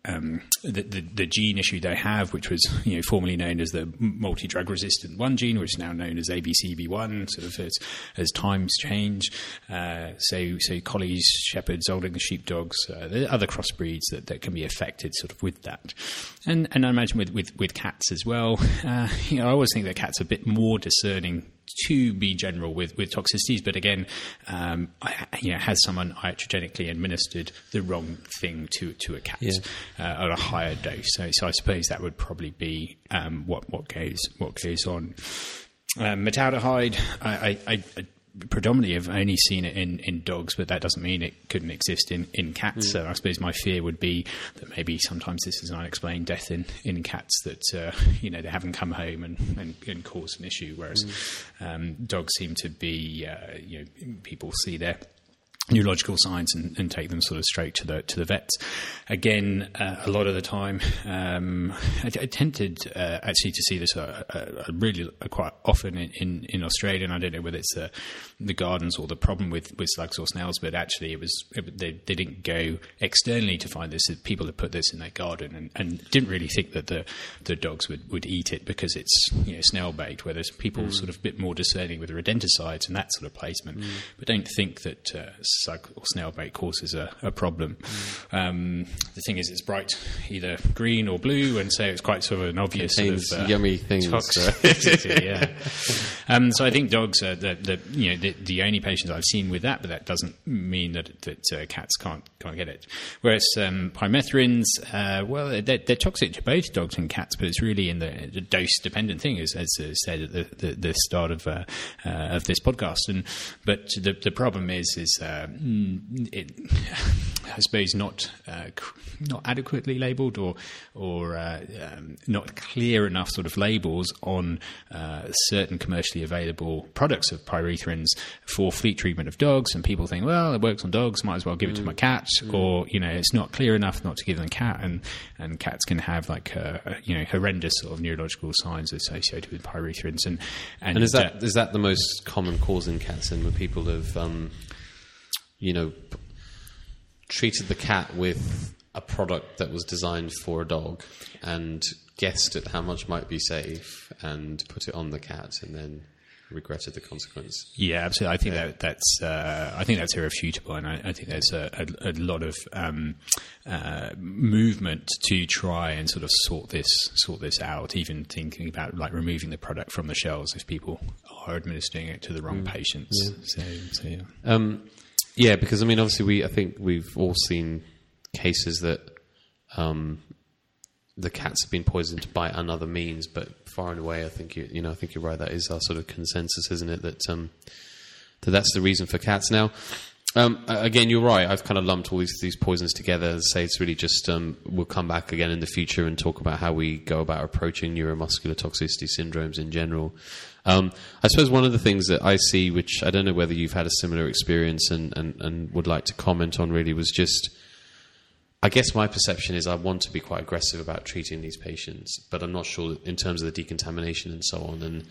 um, the, the, the, gene issue they have, which was you know formerly known as the multi drug resistant one gene, which is now known as ABCB1, sort of as, as times change. Uh, so so collies, shepherds, old English sheepdogs, uh, there are other crossbreeds that, that can be affected sort of with that, and and I imagine with with, with cats as well. Uh, you know, I always think that cats are a bit more discerning to be general with, with toxicities, but again, um, I, you know, has someone iatrogenically administered the wrong thing to, to a cat yeah. uh, at a higher dose? So, so I suppose that would probably be um, what what goes what goes on. Um, metaldehyde, I, I, I, predominantly have only seen it in, in dogs, but that doesn't mean it couldn't exist in, in cats. Mm. So I suppose my fear would be that maybe sometimes this is an unexplained death in, in cats that, uh, you know, they haven't come home and, and, and caused an issue, whereas mm. um, dogs seem to be, uh, you know, people see their neurological signs and, and, take them sort of straight to the to the vets. Again, uh, a lot of the time, um, I, I, tended uh, actually to see this uh, uh really uh, quite often in, in, in, Australia, and I don't know whether it's the gardens or the problem with, with slugs or snails, but actually it was it, they, they didn't go externally to find this. People had put this in their garden and, and didn't really think that the the dogs would, would eat it because it's you know, snail baked. Whereas people mm. sort of a bit more discerning with the rodenticides and that sort of placement, mm. but don't think that or snail bait causes a, a problem. Mm. Um, the thing is, it's bright, either green or blue, and so it's quite sort of an obvious Contains sort of uh, yummy things. yeah. Um, so I think dogs are the, the you know the, the, only patients I've seen with that, but that doesn't mean that that uh, cats can't can't get it. Whereas um, pymethrins, uh, well, they're, they're, toxic to both dogs and cats, but it's really in the, the dose dependent thing, as, as said at the, the, the start of uh, uh, of this podcast. And but the the problem is is uh, it, I suppose not uh, not adequately labelled or or uh, um, not clear enough sort of labels on uh, certain commercially available products of pyrethrins for fleet treatment of dogs, and people think, well, it works on dogs, might as well give it to my cat, mm. or you know, it's not clear enough not to give them a cat, and and cats can have like uh, you know horrendous sort of neurological signs associated with pyrethrins, and and, and is that uh, is that the most common cause in cats, and when people have um, you know treated the cat with a product that was designed for a dog and guessed at how much might be safe and put it on the cat and then regretted the consequence. Yeah, absolutely. I think yeah. that that's uh, I think that's irrefutable, and I, I think there's a, a, a lot of um, uh, movement to try and sort of sort this sort this out. Even thinking about like removing the product from the shelves if people are administering it to the wrong mm. patients. Yeah. So, so yeah. Um, yeah, because I mean, obviously, we I think we've all seen cases that um, the cats have been poisoned by another means, but far and away, I think you you know I think you're right. That is our sort of consensus, isn't it? That um, that that's the reason for cats now. Um, again, you're right. I've kind of lumped all these these poisons together. and say it's really just um, we'll come back again in the future and talk about how we go about approaching neuromuscular toxicity syndromes in general. Um, I suppose one of the things that I see, which I don't know whether you've had a similar experience and, and, and would like to comment on, really was just I guess my perception is I want to be quite aggressive about treating these patients, but I'm not sure in terms of the decontamination and so on. And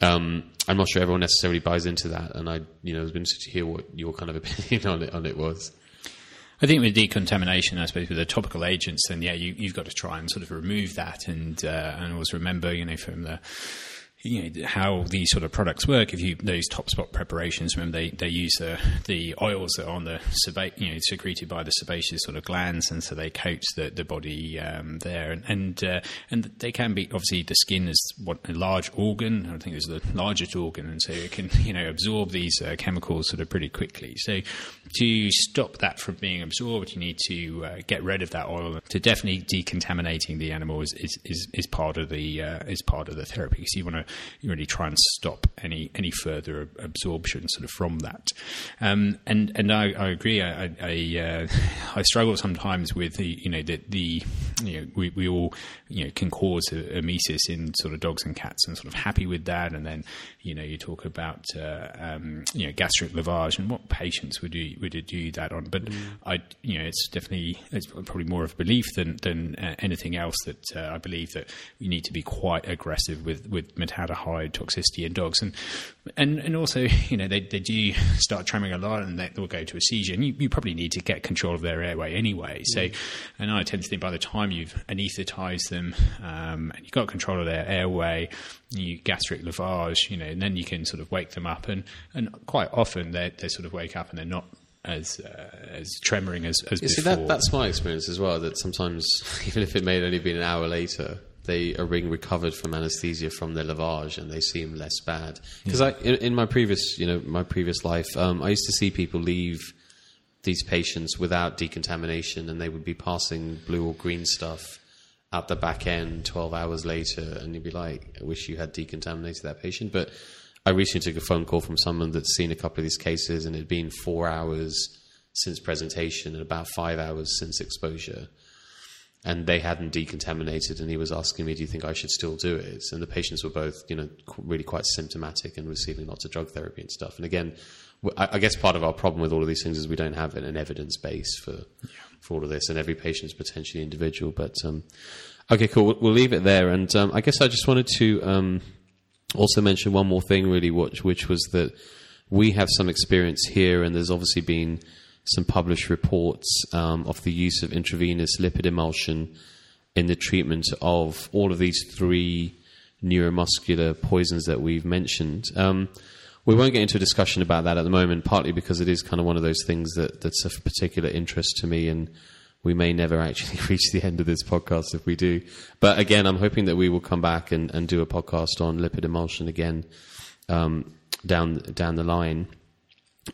um, I'm not sure everyone necessarily buys into that. And I, you know, was interested to hear what your kind of opinion on it on it was. I think with decontamination, I suppose with the topical agents, then yeah, you, have got to try and sort of remove that, and uh, and always remember, you know, from the you know, how these sort of products work. If you those top spot preparations, remember they, they use the the oils that are on the sebaceous, you know secreted by the sebaceous sort of glands, and so they coat the the body um, there, and and, uh, and they can be obviously the skin is what a large organ. I think it's the largest organ, and so it can you know absorb these uh, chemicals sort of pretty quickly. So to stop that from being absorbed, you need to uh, get rid of that oil. To definitely decontaminating the animal is is, is, is part of the uh, is part of the therapy. So you want to you really try and stop any any further absorption sort of from that. Um, and and I, I agree. I I, uh, I, struggle sometimes with the you know the, the you know we, we all you know can cause emesis in sort of dogs and cats and sort of happy with that. And then you know you talk about uh, um, you know gastric lavage and what patients would you would you do that on? But mm. I you know it's definitely it's probably more of a belief than than uh, anything else that uh, I believe that we need to be quite aggressive with with metabolism hide toxicity in dogs, and and and also you know they, they do start trembling a lot, and they will go to a seizure, and you, you, probably need to get control of their airway anyway. So, mm. and I tend to think by the time you've anaesthetized them um, and you've got control of their airway, you gastric lavage, you know, and then you can sort of wake them up, and and quite often they they sort of wake up and they're not as uh, as tremoring as, as you before. See, that, that's my experience as well. That sometimes, even if it may have only been an hour later, they are being recovered from anesthesia from their lavage and they seem less bad. Because yeah. in, in, my previous, you know, my previous life, um, I used to see people leave these patients without decontamination, and they would be passing blue or green stuff at the back end 12 hours later, and you'd be like, I wish you had decontaminated that patient. But I recently took a phone call from someone that's seen a couple of these cases, and it had been four hours since presentation and about five hours since exposure and they hadn't decontaminated and he was asking me do you think i should still do it and the patients were both you know really quite symptomatic and receiving lots of drug therapy and stuff and again I, I guess part of our problem with all of these things is we don't have an, evidence base for for all of this, and every patient is potentially individual. But um, okay, cool. We'll, we'll leave it there, and um, I guess I just wanted to um, also mention one more thing, really, which, which was that we have some experience here, and there's obviously been some published reports um, of the use of intravenous lipid emulsion in the treatment of all of these three neuromuscular poisons that we've mentioned. Um, we won't get into a discussion about that at the moment, partly because it is kind of one of those things that, that's of particular interest to me, and we may never actually reach the end of this podcast if we do. But again, I'm hoping that we will come back and, and do a podcast on lipid emulsion again um, down down the line.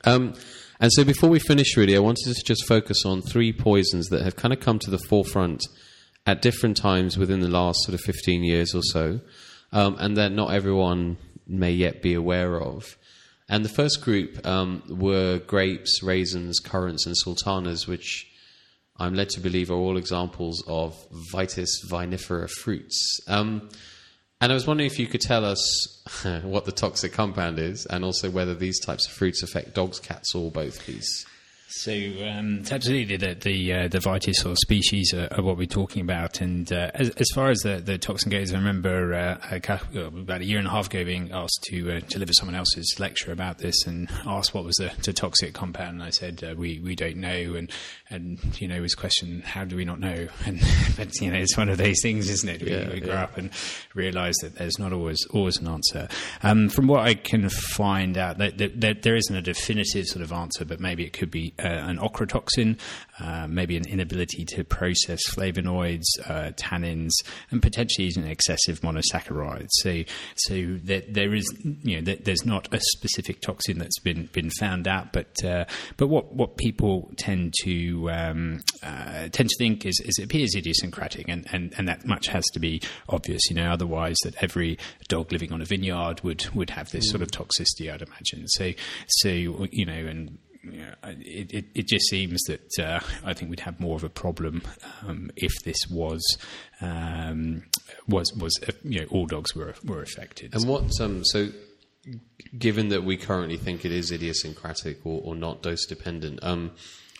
Um, and so, before we finish, really, I wanted to just focus on three poisons that have kind of come to the forefront at different times within the last sort of 15 years or so, um, and that not everyone may yet be aware of. And the first group um, were grapes, raisins, currants, and sultanas, which I'm led to believe are all examples of Vitis vinifera fruits. Um, and I was wondering if you could tell us what the toxic compound is, and also whether these types of fruits affect dogs, cats, or both, please. So, um, absolutely, the the, uh, the vitis or species are, are, what we're talking about. And uh, as, as, far as the, the toxin goes, I remember uh, about a year and a half ago being asked to uh, deliver someone else's lecture about this and asked what was the, the toxic compound. And I said, uh, we, we don't know. And, and, you know, his question, how do we not know? And, but, you know, it's one of those things, isn't it? We, yeah, we grow yeah. up and realize that there's not always always an answer. Um, from what I can find out, that, that, that there isn't a definitive sort of answer, but maybe it could be uh, an ochratoxin, uh, maybe an inability to process flavonoids, uh, tannins, and potentially even excessive monosaccharides. So, so there, there is, you know, there, there's not a specific toxin that's been been found out, but uh, but what what people tend to um, uh, tend to think is, is it appears idiosyncratic, and, and, and that much has to be obvious. You know, otherwise that every dog living on a vineyard would would have this mm. sort of toxicity, I'd imagine. So, so you know, and it, it, it, just seems that uh, I think we'd have more of a problem um, if this was um, was was uh, you know all dogs were were affected. And what um, so given that we currently think it is idiosyncratic or, or not dose dependent, um,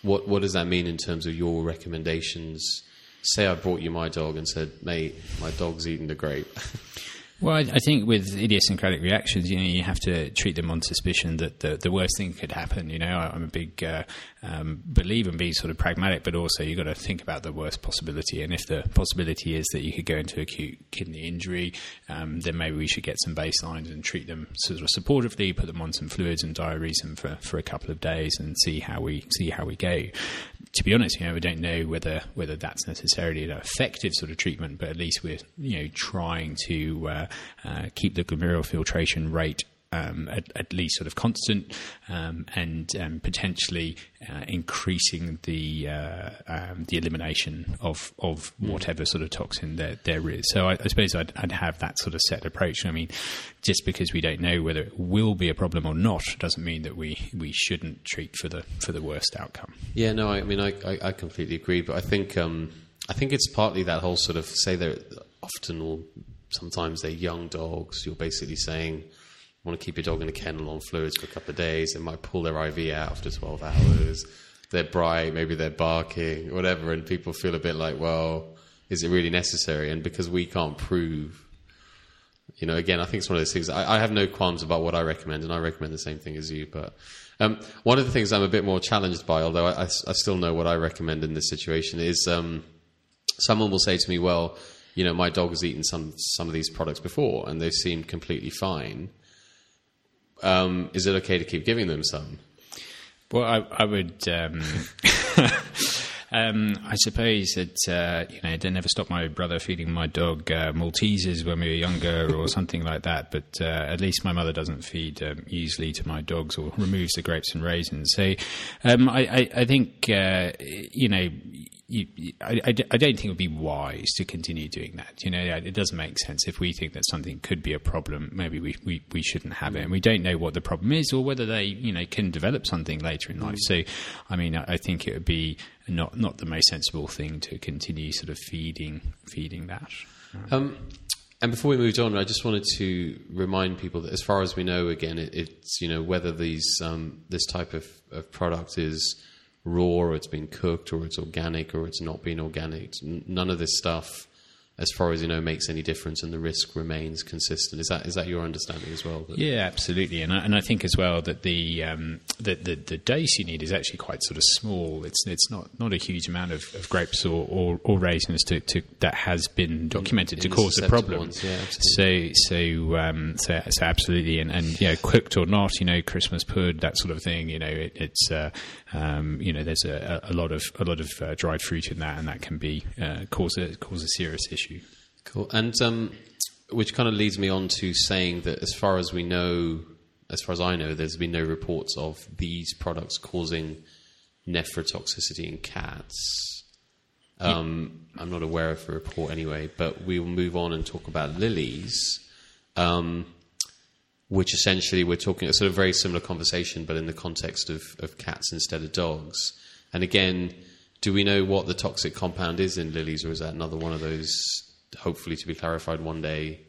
what what does that mean in terms of your recommendations? Say I brought you my dog and said, "Mate, my dog's eating the grape." Well, I, I, think with idiosyncratic reactions, you know, you have to treat them on suspicion that the, the worst thing could happen. You know, I'm a big uh, um, believer in being sort of pragmatic, but also you've got to think about the worst possibility. And if the possibility is that you could go into acute kidney injury, um, then maybe we should get some baselines and treat them sort of supportively, put them on some fluids and diurese them for, for a couple of days and see how we see how we go to be honest, you know, we don't know whether whether that's necessarily an effective sort of treatment, but at least we're you know trying to uh, uh, keep the glomerular filtration rate um, at, at, least sort of constant um, and um, potentially uh, increasing the uh, um, the elimination of of hmm. whatever sort of toxin there there is. So I, I suppose I'd, I'd, have that sort of set approach. I mean, just because we don't know whether it will be a problem or not doesn't mean that we, we shouldn't treat for the for the worst outcome. Yeah, no, I mean I, I, I completely agree, but I think um, I think it's partly that whole sort of say they're often or sometimes they're young dogs. You're basically saying want to keep your dog in a kennel on fluids for a couple of days. They might pull their IV out after 12 hours. They're bright, maybe they're barking, whatever, and people feel a bit like, well, is it really necessary? And because we can't prove, you know, again, I think it's one of those things. I, I have no qualms about what I recommend, and I recommend the same thing as you. But um, one of the things I'm a bit more challenged by, although I, I, I still know what I recommend in this situation, is um, someone will say to me, well, you know, my dog has eaten some some of these products before, and they seemed completely fine um, is it okay to keep giving them some? Well, I, I would. Um, um, I suppose that uh, you know it never stopped my brother feeding my dog uh, Maltesers when we were younger, or something like that. But uh, at least my mother doesn't feed um, easily to my dogs or removes the grapes and raisins. So um, I, I, I, think uh, you know you, I, I, don't think it would be wise to continue doing that. You know, it doesn't make sense if we think that something could be a problem. Maybe we, we, we shouldn't have it, and we don't know what the problem is or whether they you know can develop something later in life. Mm. So, I mean, I think it would be not not the most sensible thing to continue sort of feeding feeding that. Um, and before we moved on, I just wanted to remind people that, as far as we know, again, it, it's you know whether these um, this type of, of product is raw or it's been cooked or it's organic or it's not been organic. None of this stuff as far as you know, makes any difference, and the risk remains consistent. Is that is that your understanding as well? That yeah, absolutely, and I, and I think as well that the, um, the, the the dose you need is actually quite sort of small. It's it's not, not a huge amount of, of grapes or, or, or raisins to, to, that has been documented in, to cause a problem. Ones, yeah, so so um, so so absolutely, and and you know, cooked or not, you know, Christmas pud, that sort of thing. You know, it, it's uh, um, you know, there's a, a, lot of a lot of uh, dried fruit in that, and that can be uh, cause a cause a serious issue. Cool, and um, which kind of leads me on to saying that, as far as we know, as far as I know, there's been no reports of these products causing nephrotoxicity in cats. Um, I'm not aware of a report anyway, but we will move on and talk about lilies. Um, which essentially we're talking a sort of very similar conversation, but in the context of, of cats instead of dogs. And again, do we know what the toxic compound is in lilies, or is that another one of those, hopefully to be clarified one day,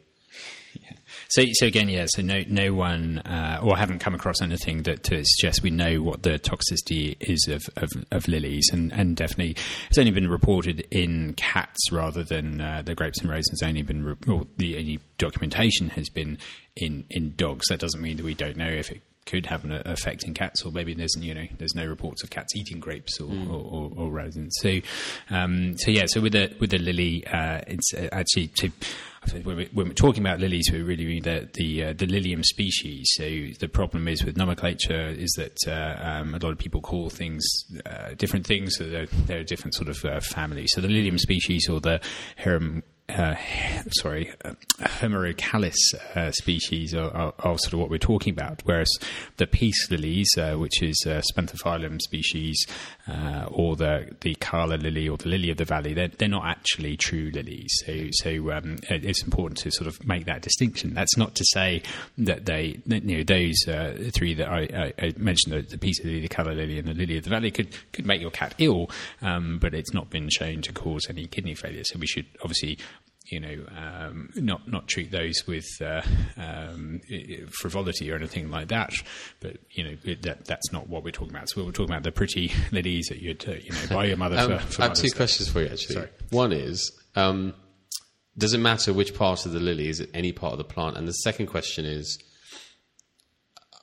yeah. So, so again, yeah. So no, no one, uh, or haven't come across anything that to suggest we know what the toxicity is of, of, of, lilies, and, and definitely it's only been reported in cats rather than uh, the grapes and raisins. Only been, re- or the only documentation has been in in dogs. That doesn't mean that we don't know if it could have an effect in cats, or maybe there's you know there's no reports of cats eating grapes or, mm. or, or, or raisins. So, um, so yeah. So with the with the lily, uh, it's uh, actually to when, we, are talking about lilies, we're really mean the the, uh, the lilium species. So the problem is with nomenclature is that uh, um, a lot of people call things uh, different things. So they're, they're different sort of uh, families. So the lilium species or the Herum uh, sorry, uh, Hemerocallis uh, species are, are, are, sort of what we're talking about, whereas the peace lilies, uh, which is a Spathiphyllum species, uh, or the the calla lily or the lily of the valley, they're, they're not actually true lilies. So, so um, it's important to sort of make that distinction. That's not to say that they, you know, those uh, three that I, I, mentioned, the, the peace lily, the calla lily, and the lily of the valley, could could make your cat ill, um, but it's not been shown to cause any kidney failure. So we should obviously you know, um, not not treat those with uh, um, frivolity or anything like that. But you know, that that's not what we're talking about. So we're talking about the pretty ladies that you'd uh, you know buy your mother um, for, for I have two questions for you actually. Sorry. One is. Um, does it matter which part of the lily? Is it any part of the plant? And the second question is,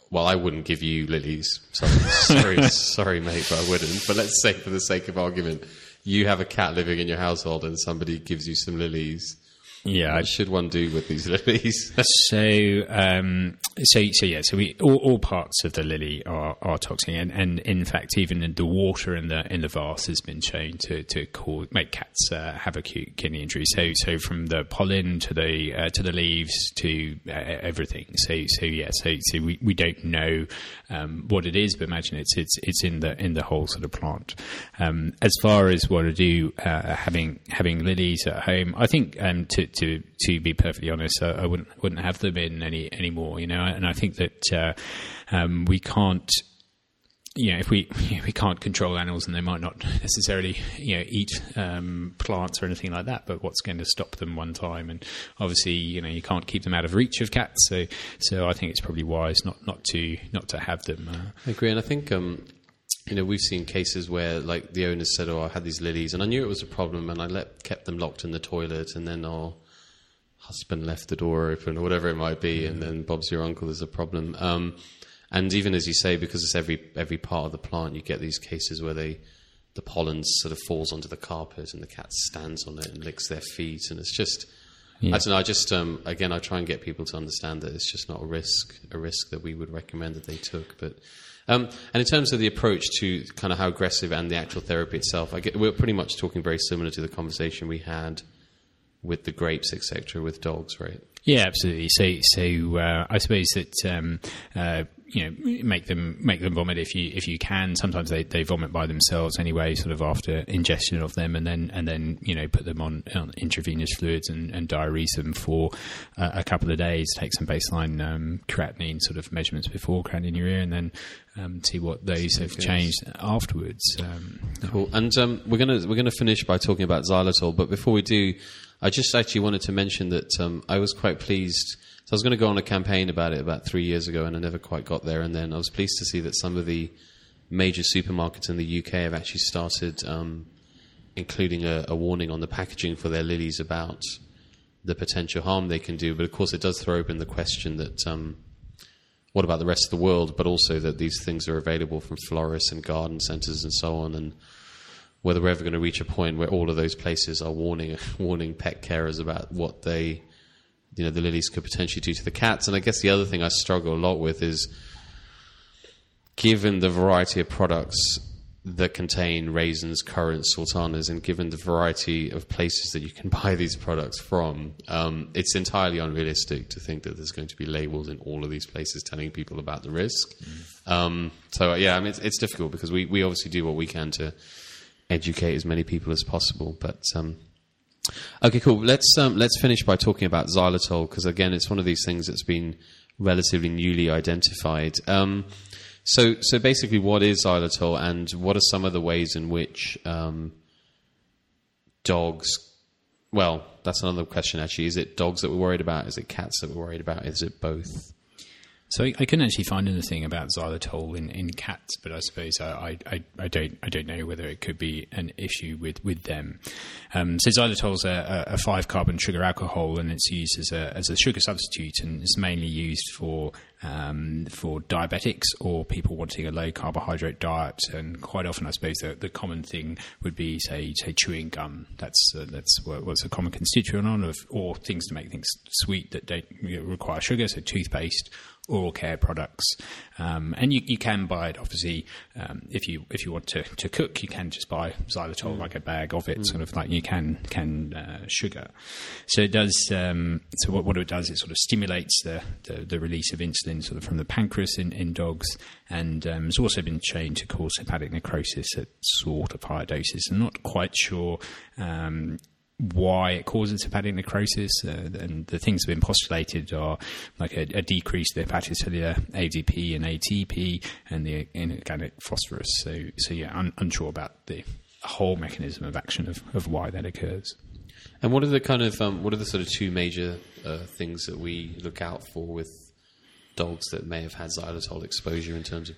well, I wouldn't give you lilies. Sorry, sorry, sorry, mate, but I wouldn't. But let's say, for the sake of argument, you have a cat living in your household and somebody gives you some lilies. Yeah, what should one do with these lilies? so, um, so, so yeah. So we all, all, parts of the lily are, are toxic, and, and in fact, even in the water in the in the vase has been shown to to cause make cats uh, have acute kidney injury. So, so from the pollen to the uh, to the leaves to uh, everything. So, so yeah. So, so we, we don't know um, what it is, but imagine it's it's it's in the in the whole sort of plant. Um, as far as what to do, uh, having having lilies at home, I think um, to to to be perfectly honest, I, I wouldn't wouldn't have them in any anymore. You know, and I think that uh, um, we can't you know, if we we can't control animals and they might not necessarily you know eat um, plants or anything like that, but what's going to stop them one time? And obviously, you know, you can't keep them out of reach of cats. So, so I think it's probably wise not, not to not to have them. Uh, I agree, and I think um, you know, we've seen cases where like the owners said, "Oh, I had these lilies, and I knew it was a problem, and I let, kept them locked in the toilet, and then our husband left the door open, or whatever it might be, and then Bob's your uncle is a problem." Um, and even as you say, because it's every every part of the plant, you get these cases where they the pollen sort of falls onto the carpet, and the cat stands on it and licks their feet, and it's just. Yeah. I don't know. I just um, again, I try and get people to understand that it's just not a risk, a risk that we would recommend that they took. But um, and in terms of the approach to kind of how aggressive and the actual therapy itself, get, we're pretty much talking very similar to the conversation we had with the grapes, etc., with dogs, right? Yeah, absolutely. So, so uh, I suppose that um, uh, you know make them make them vomit if you if you can. Sometimes they, they vomit by themselves anyway, sort of after ingestion of them, and then and then you know put them on, on intravenous fluids and, and diurese them for uh, a couple of days. Take some baseline um, creatinine sort of measurements before craninuria, and then um, see what those have changed afterwards. Um, cool. And um, we're gonna we're gonna finish by talking about xylitol, but before we do, I just actually wanted to mention that um, I was quite pleased. So I was going to go on a campaign about it about three years ago, and I never quite got there. And then I was pleased to see that some of the major supermarkets in the UK have actually started um, including a, a, warning on the packaging for their lilies about the potential harm they can do. But of course, it does throw open the question that um, what about the rest of the world? But also that these things are available from florists and garden centres and so on, and whether we're ever going to reach a point where all of those places are warning warning pet carers about what they, you know, the lilies could potentially do to the cats. And I guess the other thing I struggle a lot with is, given the variety of products that contain raisins, currants, sultanas, and given the variety of places that you can buy these products from, um, it's entirely unrealistic to think that there's going to be labels in all of these places telling people about the risk. Mm. Um, so, yeah, I mean, it's, it's, difficult because we, we obviously do what we can to educate as many people as possible. But um, okay, cool. Let's um, let's finish by talking about xylitol because again, it's one of these things that's been relatively newly identified. Um, so, so basically, what is xylitol, and what are some of the ways in which um, dogs? Well, that's another question. Actually, is it dogs that we're worried about? Is it cats that we're worried about? Is it both? So I, couldn't actually find anything about xylitol in, in cats, but I suppose I, I, I, don't I don't know whether it could be an issue with with them. Um, so xylitol is a, a, five carbon sugar alcohol, and it's used as a as a sugar substitute, and it's mainly used for um, for diabetics or people wanting a low carbohydrate diet. And quite often, I suppose the, the common thing would be say say chewing gum. That's uh, that's what's a common constituent on of or things to make things sweet that don't you know, require sugar, so toothpaste oral care products. Um, and you, you, can buy it, obviously, um, if you if you want to, to cook, you can just buy xylitol, mm. like a bag of it, mm. sort of like you can can uh, sugar. So it does. Um, so what, what it does, it sort of stimulates the, the, the, release of insulin sort of from the pancreas in, in dogs, and um, it's also been shown to cause hepatic necrosis at sort of higher doses. I'm not quite sure um, why it causes hepatic necrosis, uh, and the things that have been postulated are like a, a decrease in the hepatocellular ADP and ATP and the inorganic phosphorus. So, so yeah, un- unsure about the whole mechanism of action of, of why that occurs. And what are the kind of um, what are the sort of two major uh, things that we look out for with dogs that may have had xylitol exposure in terms of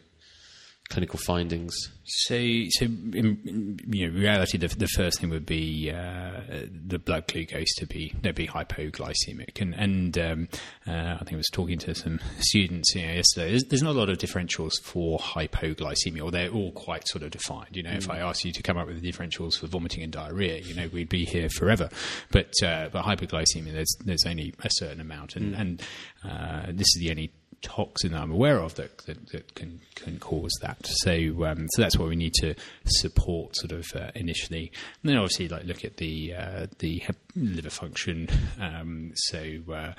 clinical findings? So, so in, you know, reality, the, the first thing would be uh, the blood glucose to be they'd be hypoglycemic, and and um, uh, I think I was talking to some students you know, yesterday. There's, there's, not a lot of differentials for hypoglycemia, or they're all quite sort of defined. You know, mm. if I asked you to come up with the differentials for vomiting and diarrhea, you know, we'd be here forever. But uh, but hypoglycemia, there's there's only a certain amount, and mm. and uh, this is the only toxin that I'm aware of that, that, that can can cause that. So um, so that's what we need to support sort of uh, initially, and then obviously like look at the uh, the liver function. Um, so uh,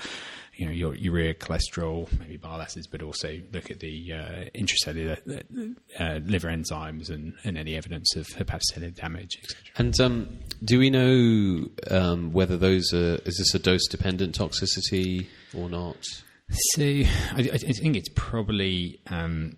you know your urea, cholesterol, maybe bile acids, but also look at the uh, intracellular uh, liver enzymes and, and any evidence of hepatocellular damage, etc. And um, do we know um, whether those are is this a dose dependent toxicity or not? So I, I, think it's probably um,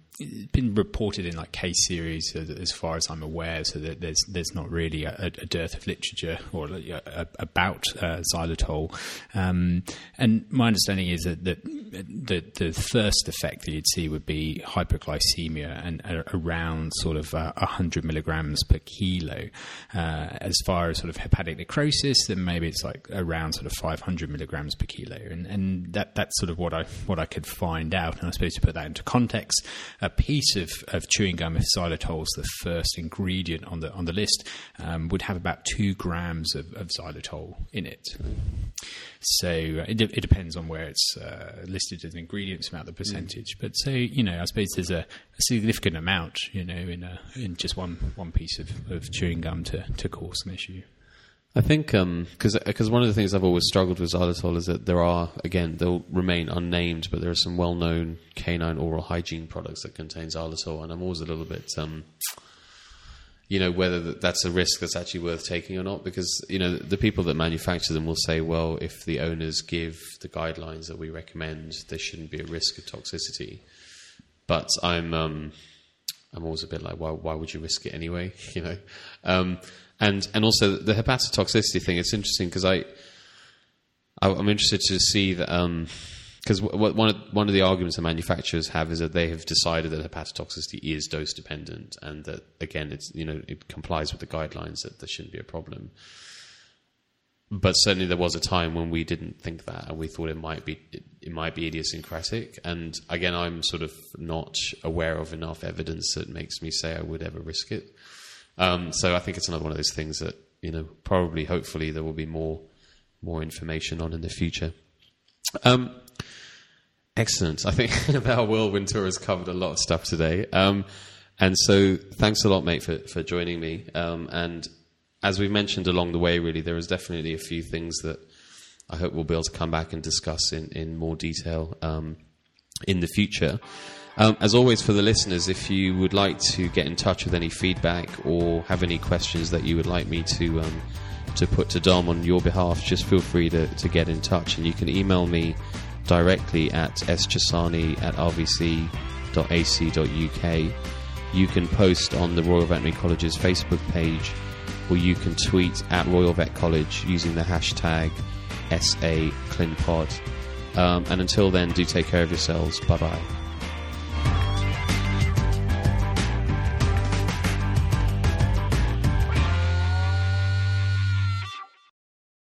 been reported in like case series as, far as I'm aware, so that there's there's not really a, a dearth of literature or a, about uh, xylitol. Um, and my understanding is that, that the the first effect that you'd see would be hyperglycemia and uh, around sort of uh, 100 milligrams per kilo. Uh, as far as sort of hepatic necrosis, then maybe it's like around sort of 500 milligrams per kilo, and and that that's sort of what I what I could find out. And I suppose to put that into context a piece of, of chewing gum, if xylitol is the first ingredient on the on the list, um, would have about two grams of, of xylitol in it. So uh, it, de- it, depends on where it's uh, listed as an ingredient, about the percentage. Mm. But so you know, I suppose there's a, a, significant amount, you know, in a, in just one one piece of, of chewing gum to to cause an issue. I think because um, because one of the things I've always struggled with xylitol is that there are again they'll remain unnamed, but there are some well known canine oral hygiene products that contain xylitol, and I'm always a little bit um, you know whether that's a risk that's actually worth taking or not because you know the people that manufacture them will say well if the owners give the guidelines that we recommend there shouldn't be a risk of toxicity but I'm um, I'm always a bit like, why, why would you risk it anyway? You know, um, and and also the hepatotoxicity thing. It's interesting because I, I am interested to see that because um, w- one of one of the arguments the manufacturers have is that they have decided that hepatotoxicity is dose dependent and that again it's you know it complies with the guidelines that there shouldn't be a problem but certainly there was a time when we didn't think that, and we thought it might be it, it, might be idiosyncratic. And again, I'm sort of not aware of enough evidence that makes me say I would ever risk it. Um, so I think it's another one of those things that you know probably, hopefully, there will be more more information on in the future. Um, excellent. I think our whirlwind tour has covered a lot of stuff today. Um, and so, thanks a lot, mate, for, for joining me. Um, and as we've mentioned along the way, really, there is definitely a few things that I hope we'll be able to come back and discuss in, in more detail um, in the future. Um, as always, for the listeners, if you would like to get in touch with any feedback or have any questions that you would like me to um, to put to Dom on your behalf, just feel free to, to get in touch. And you can email me directly at schasani at rvc.ac.uk. You can post on the Royal Veterinary College's Facebook page or you can tweet at Royal Vet College using the hashtag SAClinPod. Um, and until then, do take care of yourselves. Bye bye.